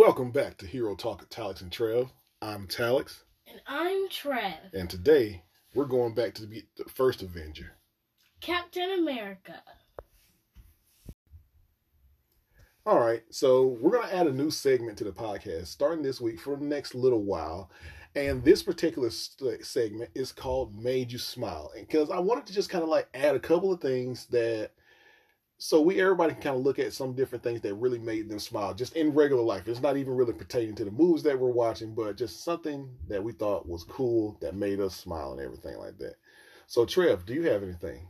Welcome back to Hero Talk with Talix and Trev. I'm Talix. And I'm Trev. And today we're going back to the first Avenger, Captain America. All right, so we're going to add a new segment to the podcast starting this week for the next little while. And this particular st- segment is called Made You Smile. Because I wanted to just kind of like add a couple of things that so we everybody can kind of look at some different things that really made them smile just in regular life. It's not even really pertaining to the movies that we're watching but just something that we thought was cool that made us smile and everything like that. So trev do you have anything?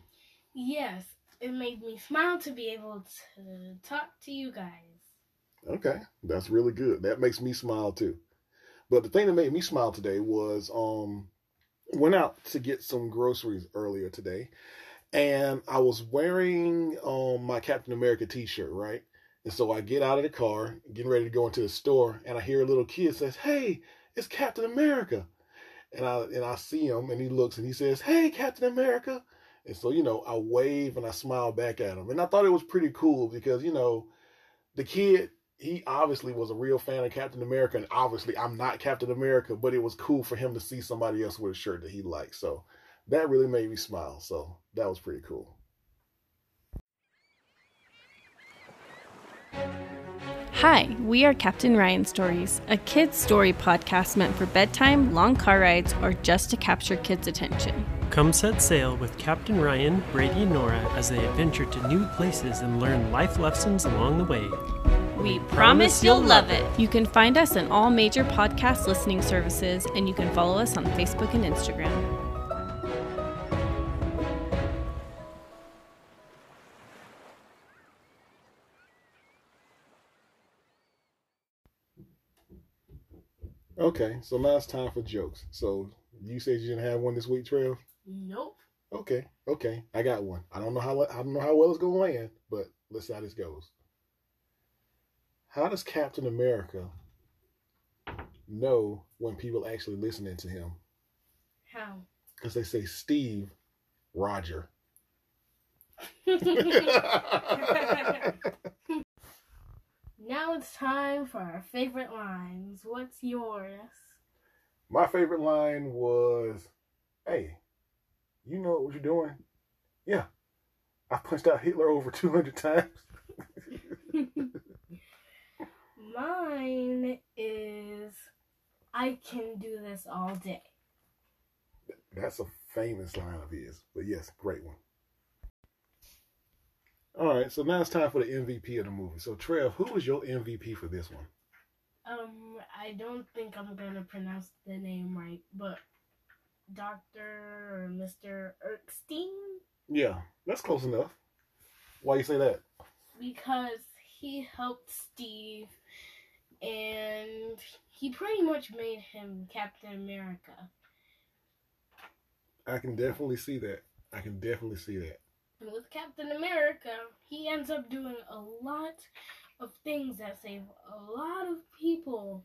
Yes it made me smile to be able to talk to you guys. Okay that's really good. That makes me smile too. But the thing that made me smile today was um went out to get some groceries earlier today and I was wearing um my Captain America T-shirt, right? And so I get out of the car, getting ready to go into the store, and I hear a little kid says, "Hey, it's Captain America," and I and I see him, and he looks and he says, "Hey, Captain America," and so you know I wave and I smile back at him, and I thought it was pretty cool because you know the kid he obviously was a real fan of Captain America, and obviously I'm not Captain America, but it was cool for him to see somebody else with a shirt that he liked. So that really made me smile. So that was pretty cool. Hi, we are Captain Ryan Stories, a kids' story podcast meant for bedtime, long car rides, or just to capture kids' attention. Come set sail with Captain Ryan, Brady, and Nora as they adventure to new places and learn life lessons along the way. We promise you'll love it. You can find us on all major podcast listening services, and you can follow us on Facebook and Instagram. Okay, so now it's time for jokes. So you said you didn't have one this week, Trev? Nope. Okay, okay, I got one. I don't know how I don't know how well it's gonna land, but let's see how this goes. How does Captain America know when people actually listening to him? How? Because they say Steve Roger. Now it's time for our favorite lines. What's yours? My favorite line was, "Hey, you know what you're doing? Yeah, I punched out Hitler over 200 times." Mine is, "I can do this all day." That's a famous line of his, but yes, great one. All right, so now it's time for the MVP of the movie. So Trev, who was your MVP for this one? Um, I don't think I'm gonna pronounce the name right, but Doctor or Mister Erskine. Yeah, that's close enough. Why you say that? Because he helped Steve, and he pretty much made him Captain America. I can definitely see that. I can definitely see that. And with Captain America, he ends up doing a lot of things that save a lot of people.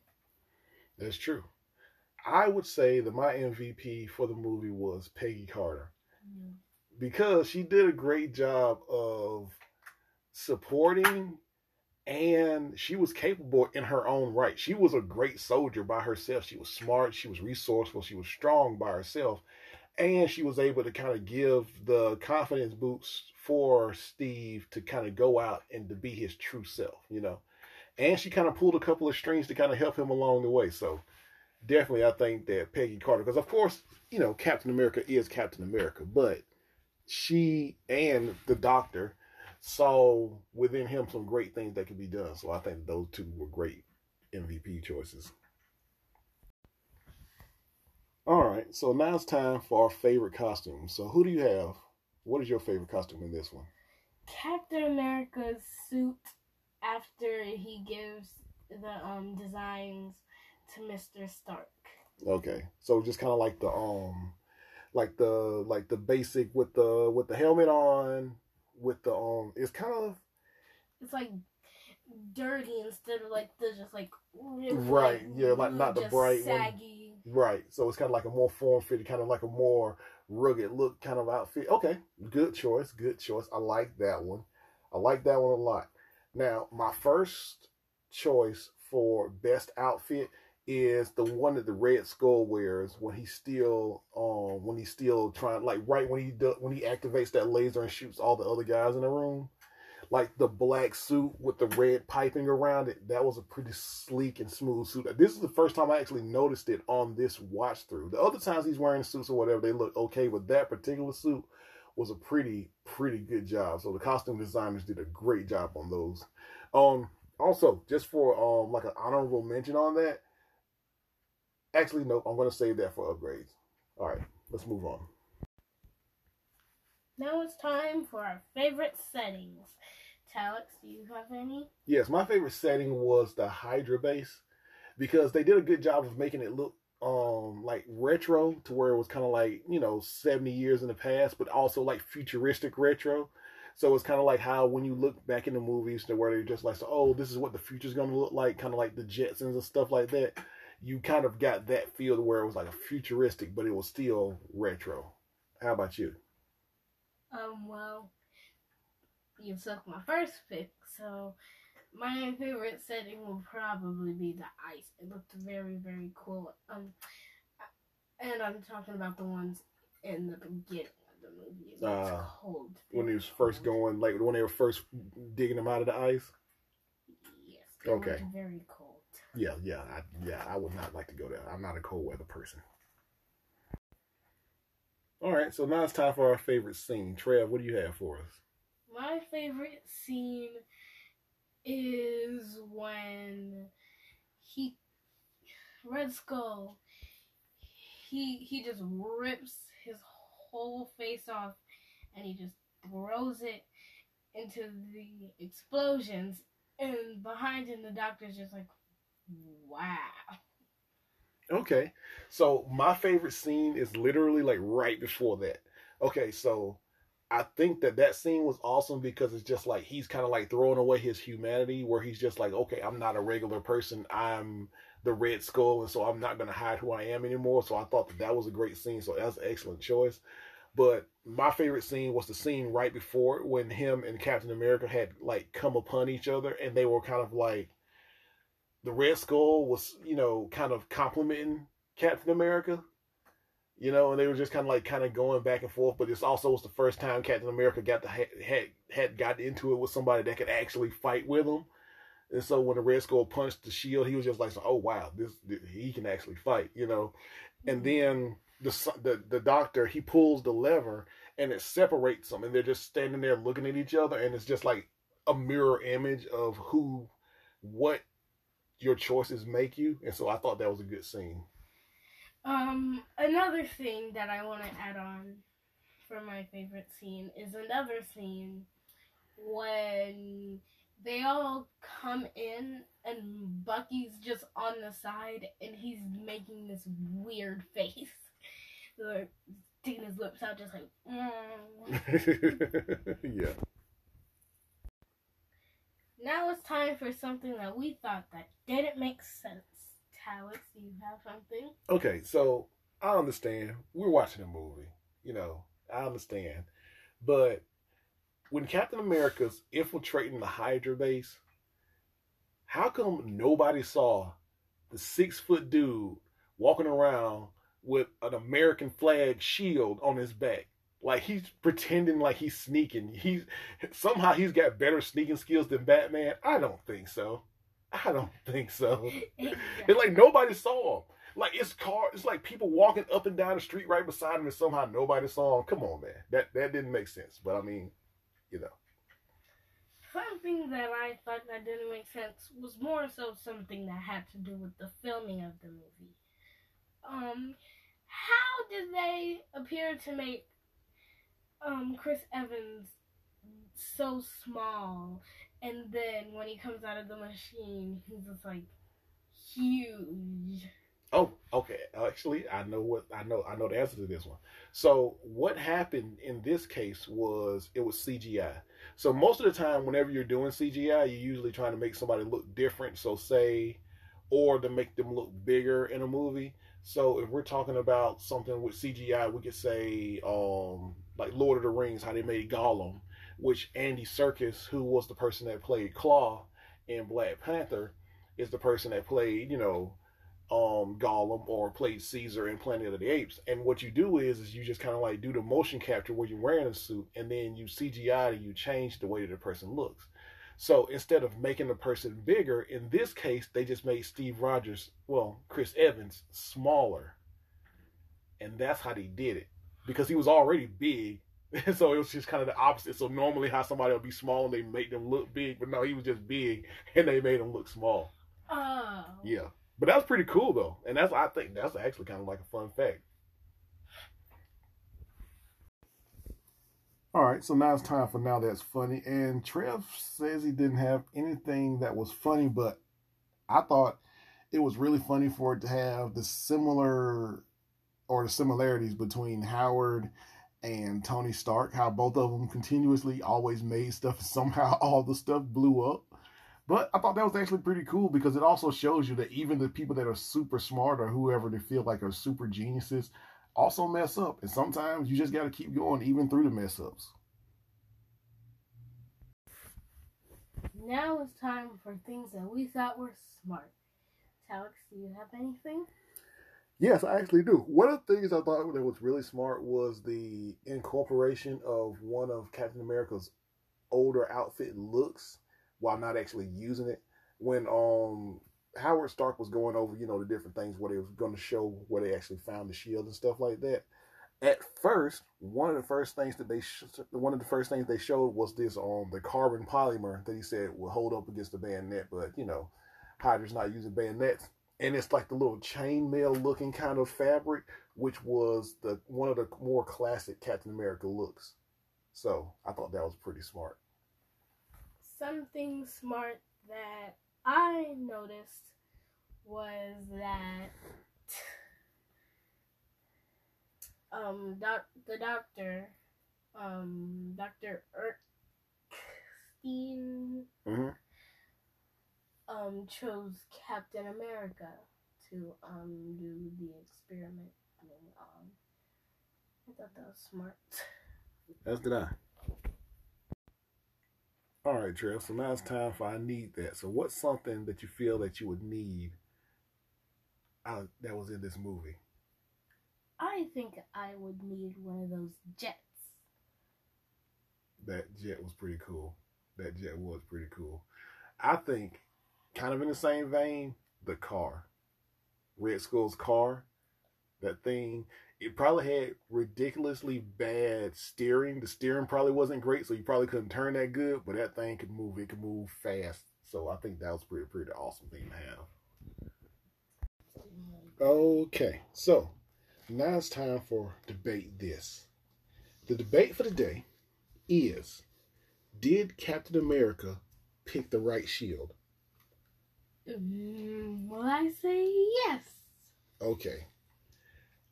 That's true. I would say that my MVP for the movie was Peggy Carter. Mm. Because she did a great job of supporting and she was capable in her own right. She was a great soldier by herself. She was smart, she was resourceful, she was strong by herself and she was able to kind of give the confidence boosts for Steve to kind of go out and to be his true self, you know. And she kind of pulled a couple of strings to kind of help him along the way. So definitely, I think that Peggy Carter, because of course, you know, Captain America is Captain America, but she and the Doctor saw within him some great things that could be done. So I think those two were great MVP choices. All right, so now it's time for our favorite costume. So who do you have? What is your favorite costume in this one? Captain America's suit after he gives the um designs to Mr. Stark. Okay. So just kind of like the um like the like the basic with the with the helmet on with the um it's kind of it's like dirty instead of like the just like right like, yeah like not the bright saggy. one right. So it's kind of like a more form fitted kind of like a more rugged look kind of outfit. Okay. Good choice good choice. I like that one. I like that one a lot. Now my first choice for best outfit is the one that the Red Skull wears when he's still um when he's still trying like right when he do, when he activates that laser and shoots all the other guys in the room. Like the black suit with the red piping around it, that was a pretty sleek and smooth suit. This is the first time I actually noticed it on this watch through. The other times he's wearing suits or whatever, they look okay, but that particular suit was a pretty pretty good job. So the costume designers did a great job on those. Um, also, just for um like an honorable mention on that, actually no, I'm gonna save that for upgrades. All right, let's move on. Now it's time for our favorite settings. Talix, do you have any? Yes, my favorite setting was the Hydra base because they did a good job of making it look um like retro to where it was kind of like you know 70 years in the past but also like futuristic retro so it's kind of like how when you look back in the movies to where they're just like oh this is what the future's going to look like kind of like the jetsons and stuff like that you kind of got that feel to where it was like a futuristic but it was still retro how about you um well you took my first pick so my favorite setting will probably be the ice. It looked very, very cool. Um, and I'm talking about the ones in the beginning of the movie. It was uh, cold. When he was first going, like when they were first digging him out of the ice. Yes. okay. very cold. Yeah, yeah, I, yeah. I would not like to go there. I'm not a cold weather person. All right, so now it's time for our favorite scene. Trev, what do you have for us? My favorite scene is when he Red Skull he he just rips his whole face off and he just throws it into the explosions and behind him the doctor's just like wow okay so my favorite scene is literally like right before that okay so I think that that scene was awesome because it's just like he's kind of like throwing away his humanity, where he's just like, okay, I'm not a regular person. I'm the Red Skull, and so I'm not going to hide who I am anymore. So I thought that that was a great scene. So that's an excellent choice. But my favorite scene was the scene right before when him and Captain America had like come upon each other, and they were kind of like the Red Skull was, you know, kind of complimenting Captain America you know, and they were just kind of like kind of going back and forth. But this also was the first time Captain America got the had had, got into it with somebody that could actually fight with him. And so when the Red Skull punched the shield, he was just like, "Oh wow, this, this he can actually fight," you know. And mm-hmm. then the the the doctor he pulls the lever and it separates them, and they're just standing there looking at each other, and it's just like a mirror image of who, what your choices make you. And so I thought that was a good scene. Um, another thing that I want to add on for my favorite scene is another scene when they all come in and Bucky's just on the side and he's making this weird face. Like, sticking his lips out just like, mm. yeah. Now it's time for something that we thought that didn't make sense. Alex, do you have something? Okay, so I understand. We're watching a movie, you know, I understand. But when Captain America's infiltrating the Hydra base, how come nobody saw the six foot dude walking around with an American flag shield on his back? Like he's pretending like he's sneaking. He's somehow he's got better sneaking skills than Batman. I don't think so. I don't think so. It's like nobody saw him. Like it's car, it's like people walking up and down the street right beside him, and somehow nobody saw him. Come on, man, that that didn't make sense. But I mean, you know. Something that I thought that didn't make sense was more so something that had to do with the filming of the movie. Um, how did they appear to make um Chris Evans so small and then when he comes out of the machine, he's just like huge. Oh, okay. Actually, I know what I know. I know the answer to this one. So, what happened in this case was it was CGI. So, most of the time, whenever you're doing CGI, you're usually trying to make somebody look different. So, say, or to make them look bigger in a movie. So, if we're talking about something with CGI, we could say, um, like Lord of the Rings, how they made Gollum which Andy Serkis, who was the person that played Klaue in Black Panther, is the person that played, you know, um Gollum or played Caesar in Planet of the Apes. And what you do is is you just kind of like do the motion capture where you're wearing a suit and then you CGI and you change the way that the person looks. So instead of making the person bigger, in this case, they just made Steve Rogers, well, Chris Evans, smaller. And that's how they did it. Because he was already big. so it was just kind of the opposite. So normally how somebody will be small and they make them look big, but no, he was just big and they made him look small. Oh. Yeah. But that was pretty cool though. And that's I think that's actually kind of like a fun fact. All right, so now it's time for now that's funny. And Trev says he didn't have anything that was funny, but I thought it was really funny for it to have the similar or the similarities between Howard and Tony Stark, how both of them continuously always made stuff and somehow all the stuff blew up. But I thought that was actually pretty cool because it also shows you that even the people that are super smart or whoever they feel like are super geniuses also mess up. And sometimes you just got to keep going even through the mess ups. Now it's time for things that we thought were smart. Alex, do you have anything? Yes, I actually do. One of the things I thought that was really smart was the incorporation of one of Captain America's older outfit looks while not actually using it. When um Howard Stark was going over, you know, the different things where they was going to show where they actually found the shield and stuff like that. At first, one of the first things that they sh- one of the first things they showed was this um the carbon polymer that he said would hold up against the bayonet, but you know, Hydra's not using bayonets, and it's like the little chainmail looking kind of fabric, which was the one of the more classic Captain America looks. So I thought that was pretty smart. Something smart that I noticed was that um doc, the doctor um Dr. Erskine Mm-hmm. Um chose Captain America to um do the experiment on. I thought that was smart. As did I. All right, Trev. So now it's time for I need that. So what's something that you feel that you would need out that was in this movie? I think I would need one of those jets. That jet was pretty cool. That jet was pretty cool. I think, kind of in the same vein, the car, Red Skull's car, that thing. It probably had ridiculously bad steering. The steering probably wasn't great, so you probably couldn't turn that good. But that thing could move. It could move fast. So I think that was pretty pretty awesome thing to have. Okay, so now it's time for debate this. The debate for the day is Did Captain America pick the right shield? Mm, well, I say yes. Okay.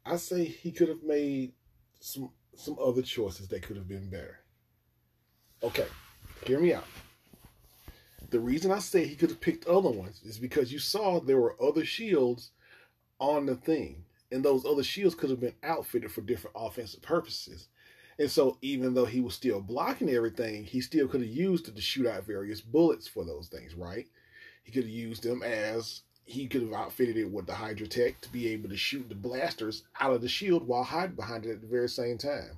I say he could have made some some other choices that could have been better. Okay, hear me out. The reason I say he could have picked other ones is because you saw there were other shields on the thing, and those other shields could have been outfitted for different offensive purposes. And so, even though he was still blocking everything, he still could have used it to shoot out various bullets for those things, right? He could have used them as he could have outfitted it with the Hydra Tech to be able to shoot the blasters out of the shield while hiding behind it at the very same time.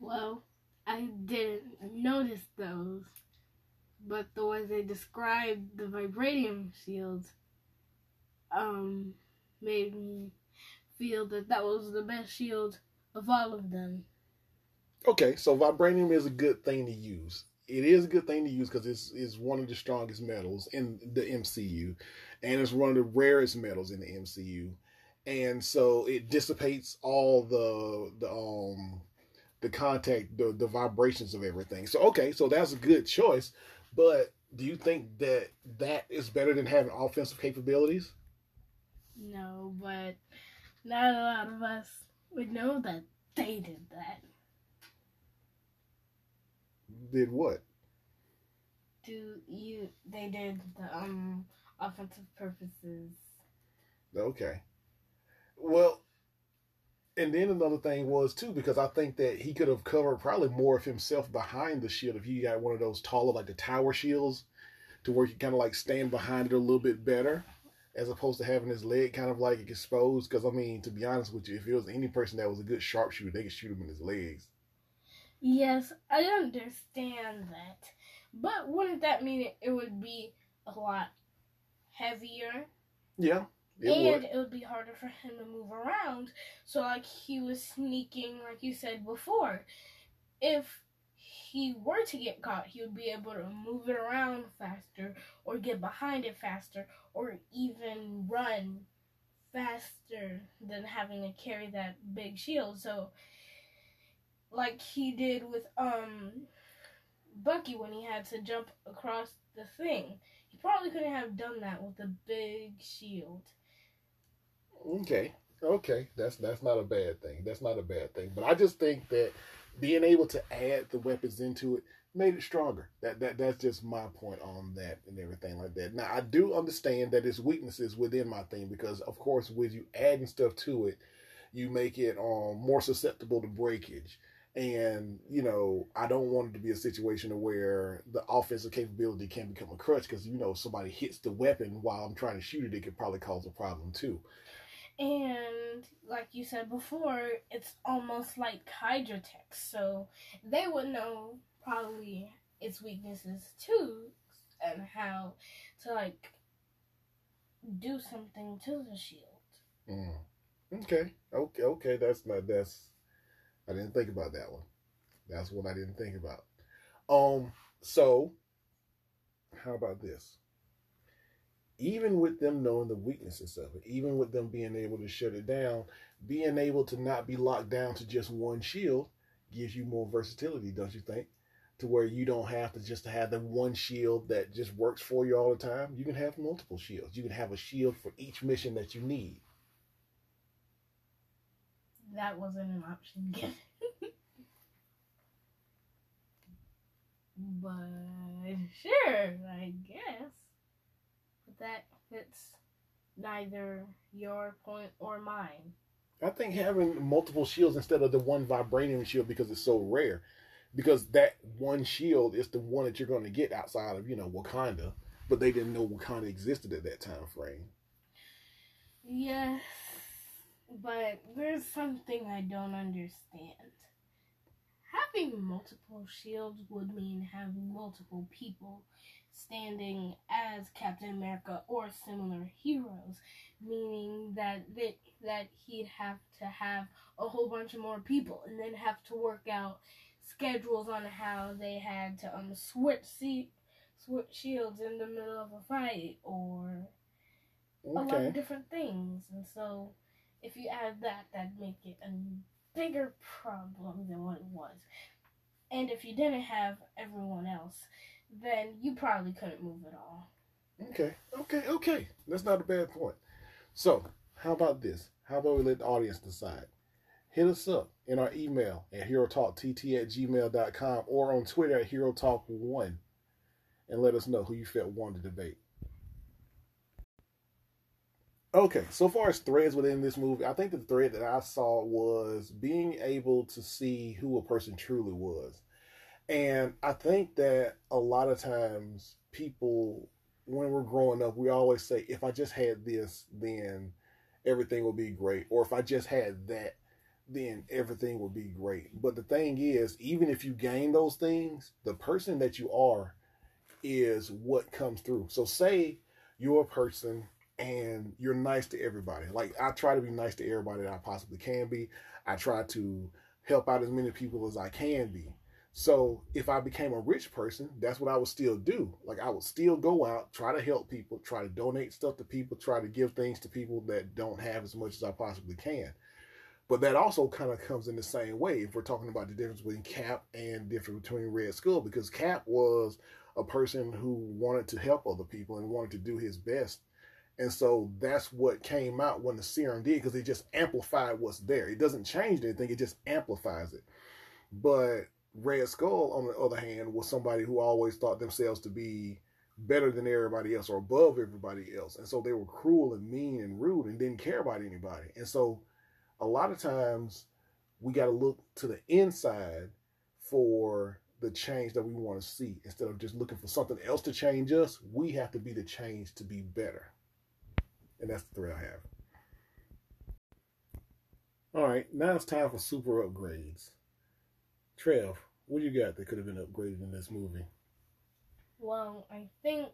Well, I didn't notice those, but the way they described the vibranium shields, um, made me feel that that was the best shield of all of them. Okay, so vibranium is a good thing to use. It is a good thing to use because it's, it's one of the strongest metals in the MCU, and it's one of the rarest metals in the MCU, and so it dissipates all the the um the contact the the vibrations of everything. So okay, so that's a good choice, but do you think that that is better than having offensive capabilities? No, but not a lot of us would know that they did that. Did what? Do you? They did the um offensive purposes. Okay. Well, and then another thing was too because I think that he could have covered probably more of himself behind the shield if he got one of those taller like the tower shields to where he kind of like stand behind it a little bit better, as opposed to having his leg kind of like exposed. Because I mean, to be honest with you, if it was any person that was a good sharpshooter, they could shoot him in his legs. Yes, I understand that. But wouldn't that mean it, it would be a lot heavier? Yeah, it and would. it would be harder for him to move around. So, like he was sneaking, like you said before, if he were to get caught, he would be able to move it around faster, or get behind it faster, or even run faster than having to carry that big shield. So, like he did with um Bucky when he had to jump across the thing. He probably couldn't have done that with a big shield. Okay, okay, that's that's not a bad thing. That's not a bad thing. But I just think that being able to add the weapons into it made it stronger. That that that's just my point on that and everything like that. Now I do understand that it's weaknesses within my thing because of course with you adding stuff to it, you make it um more susceptible to breakage. And you know, I don't want it to be a situation where the offensive capability can become a crutch because you know somebody hits the weapon while I'm trying to shoot it, it could probably cause a problem too. And like you said before, it's almost like Hydra Tech, so they would know probably its weaknesses too, and how to like do something to the shield. Mm. Okay, okay, okay. That's not that's. I didn't think about that one. That's what I didn't think about. Um. So, how about this? Even with them knowing the weaknesses of it, even with them being able to shut it down, being able to not be locked down to just one shield gives you more versatility, don't you think? To where you don't have to just have the one shield that just works for you all the time. You can have multiple shields. You can have a shield for each mission that you need. That wasn't an option given. but sure, I guess. But that fits neither your point or mine. I think having multiple shields instead of the one vibranium shield because it's so rare. Because that one shield is the one that you're going to get outside of, you know, Wakanda. But they didn't know Wakanda existed at that time frame. Yes, but there's something I don't understand. Having multiple shields would mean having multiple people standing as Captain America or similar heroes, meaning that they, that he'd have to have a whole bunch of more people and then have to work out schedules on how they had to um switch see, switch shields in the middle of a fight or a lot of different things. And so, if you add that, that'd make it a bigger problem than what it was. And if you didn't have everyone else, then you probably couldn't move at all. Okay. Okay. Okay. That's not a bad point. So, how about this? How about we let the audience decide? Hit us up in our email at HeroTalkTT at gmail.com or on Twitter at HeroTalk1 and let us know who you felt won the debate. Okay, so far as threads within this movie, I think the thread that I saw was being able to see who a person truly was. And I think that a lot of times people, when we're growing up, we always say, if I just had this, then everything will be great. Or if I just had that, then everything will be great. But the thing is, even if you gain those things, the person that you are is what comes through. So, say you're a person and you're nice to everybody. Like, I try to be nice to everybody that I possibly can be. I try to help out as many people as I can be. So if I became a rich person, that's what I would still do. Like I would still go out, try to help people, try to donate stuff to people, try to give things to people that don't have as much as I possibly can. But that also kind of comes in the same way if we're talking about the difference between Cap and difference between Red Skull, because Cap was a person who wanted to help other people and wanted to do his best. And so that's what came out when the serum did, because it just amplified what's there. It doesn't change anything, it just amplifies it. But Red Skull, on the other hand, was somebody who always thought themselves to be better than everybody else or above everybody else. And so they were cruel and mean and rude and didn't care about anybody. And so a lot of times we got to look to the inside for the change that we want to see. Instead of just looking for something else to change us, we have to be the change to be better. And that's the thread I have. All right, now it's time for super upgrades. Trev, what do you got that could have been upgraded in this movie? Well, I think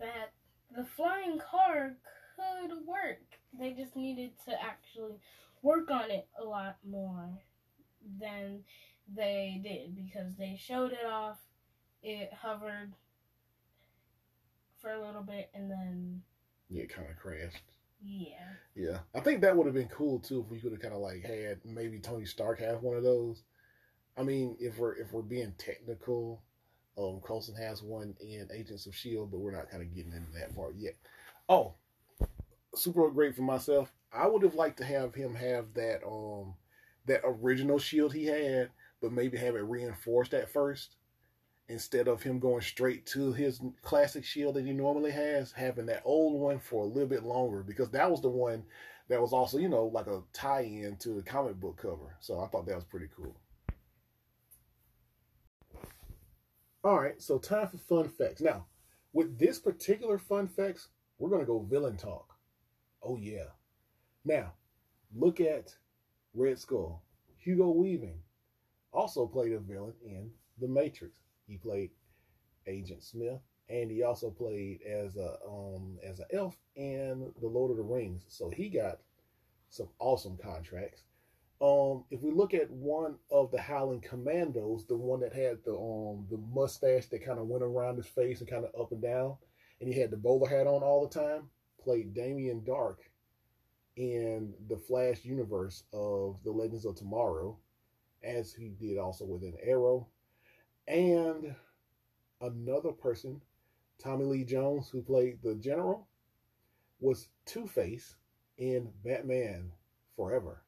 that the flying car could work. They just needed to actually work on it a lot more than they did because they showed it off. It hovered for a little bit and then Yeah, it kind of crashed. yeah. Yeah, I think that would have been cool too if we could have kind of like had maybe Tony Stark have one of those. I mean, if we're if we're being technical, um, Coulson has one in Agents of Shield, but we're not kind of getting into that part yet. Oh, super great for myself. I would have liked to have him have that um that original shield he had, but maybe have it reinforced at first instead of him going straight to his classic shield that he normally has, having that old one for a little bit longer because that was the one that was also, you know, like a tie-in to the comic book cover. So I thought that was pretty cool. All right, so time for fun facts. Now, with this particular fun facts, we're going to go villain talk. Oh yeah. Now, look at Red Skull. Hugo Weaving also played a villain in The Matrix. He played Agent Smith, and he also played as a um as an elf in The Lord of the Rings. So he got some awesome contracts. Um, if we look at one of the Howling Commandos, the one that had the um the mustache that kind of went around his face and kind of up and down, and he had the bowler hat on all the time, played Damien Darhk in the Flash universe of the Legends of Tomorrow, as he did also within Arrow. And another person, Tommy Lee Jones, who played the General, was Two Face in Batman Forever.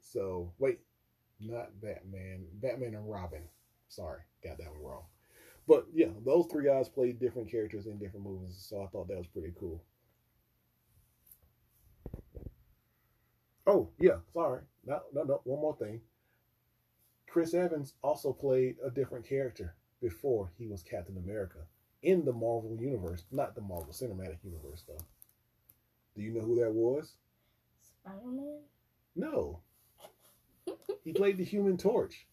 So, wait, not Batman, Batman and Robin. Sorry, got that one wrong. But yeah, those three guys played different characters in different movies, so I thought that was pretty cool. Oh, yeah, sorry. No, no, no, one more thing. Chris Evans also played a different character before he was Captain America in the Marvel Universe, not the Marvel Cinematic Universe, though. Do you know who that was? Spider Man? No. he played the Human Torch.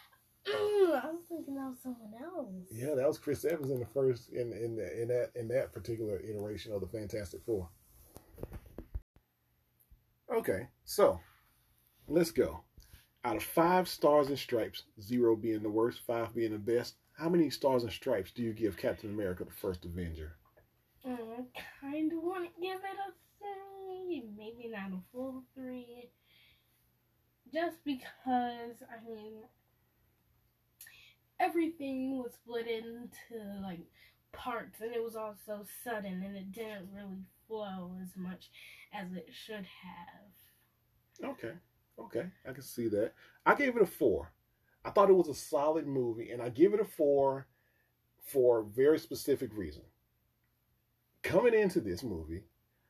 I was thinking that was someone else. Yeah, that was Chris Evans in the first in in in that in that particular iteration of the Fantastic Four. Okay, so let's go. Out of five stars and stripes, zero being the worst, five being the best, how many stars and stripes do you give Captain America the First Avenger? Uh, I kind of want to give it a three, maybe not a full three. Just because, I mean, everything was split into like parts and it was all so sudden and it didn't really flow as much as it should have. Okay, okay, I can see that. I gave it a four. I thought it was a solid movie, and I give it a four for a very specific reason. Coming into this movie,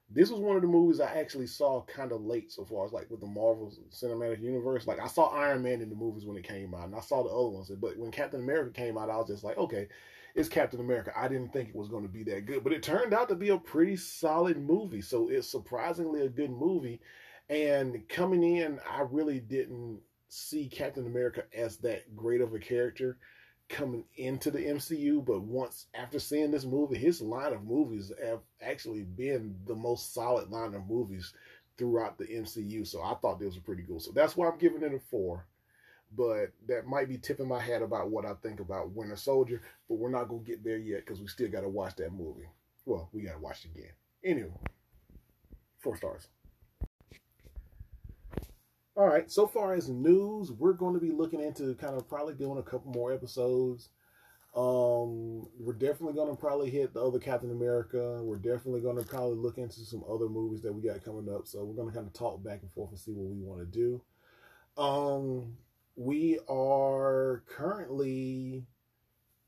this was one of the movies I actually saw kind of late so far as like with the Marvel Cinematic Universe. Like I saw Iron Man in the movies when it came out, and I saw the other ones. But when Captain America came out, I was just like, okay, it's Captain America. I didn't think it was going to be that good, but it turned out to be a pretty solid movie. So it's surprisingly a good movie. And coming in, I really didn't see Captain America as that great of a character coming into the MCU, but once after seeing this movie, his line of movies have actually been the most solid line of movies throughout the MCU. So I thought this was pretty cool. So that's why I'm giving it a four. But that might be tipping my hat about what I think about Winter Soldier, but we're not gonna get there yet because we still gotta watch that movie. Well, we gotta watch it again. Anyway, four stars. All right, so far as news, we're going to be looking into kind of probably doing a couple more episodes. Um, we're definitely going to probably hit the other Captain America. We're definitely going to probably look into some other movies that we got coming up. So we're going to kind of talk back and forth and see what we want to do. Um, we are currently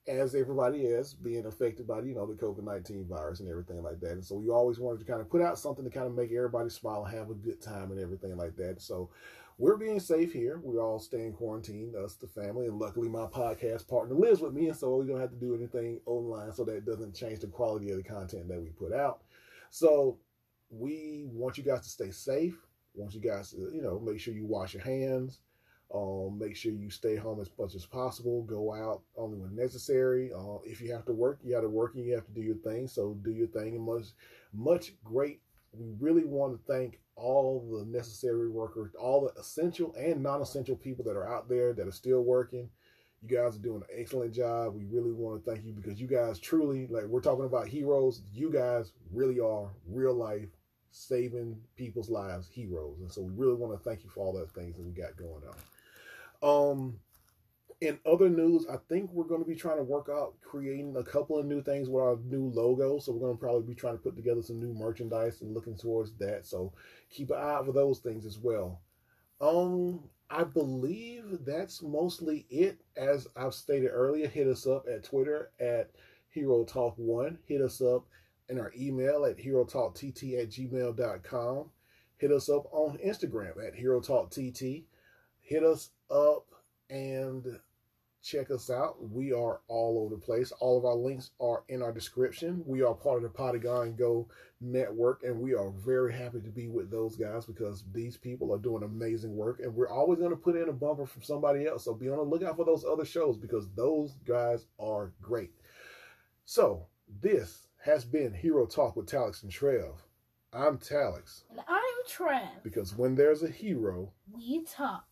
as everybody is being affected by you know the COVID nineteen virus and everything like that. And so we always wanted to kind of put out something to kind of make everybody smile and have a good time and everything like that. So we're being safe here. We're all staying quarantined, us the family, and luckily my podcast partner lives with me, and so we don't have to do anything online, so that doesn't change the quality of the content that we put out. So we want you guys to stay safe. Want you guys to you know make sure you wash your hands um, make sure you stay home as much as possible. Go out only when necessary. Uh, if you have to work, you got to work and you have to do your thing. So do your thing. And much, much great. We really want to thank all the necessary workers, all the essential and non-essential people that are out there that are still working. You guys are doing an excellent job. We really want to thank you because you guys truly, like we're talking about heroes. You guys really are real life saving people's lives heroes. And so we really want to thank you for all those things that we got going on. Um, in other news, I think we're going to be trying to work out creating a couple of new things with our new logo. So we're going to probably be trying to put together some new merchandise and looking towards that. So keep an eye out for those things as well. Um, I believe that's mostly it. As I've stated earlier, hit us up at Twitter at Hero Talk One. Hit us up in our email at Hero Talk HeroTalkTT at gmail.com. Hit us up on Instagram at Hero Talk HeroTalkTT. Hit us up and check us out. We are all over the place. All of our links are in our description. We are part of the Polygon Go network, and we are very happy to be with those guys because these people are doing amazing work. And we're always going to put in a bumper from somebody else. So be on the lookout for those other shows because those guys are great. So this has been Hero Talk with Talix and Trev. I'm Talix. And I'm Trev. Because when there's a hero, we talk.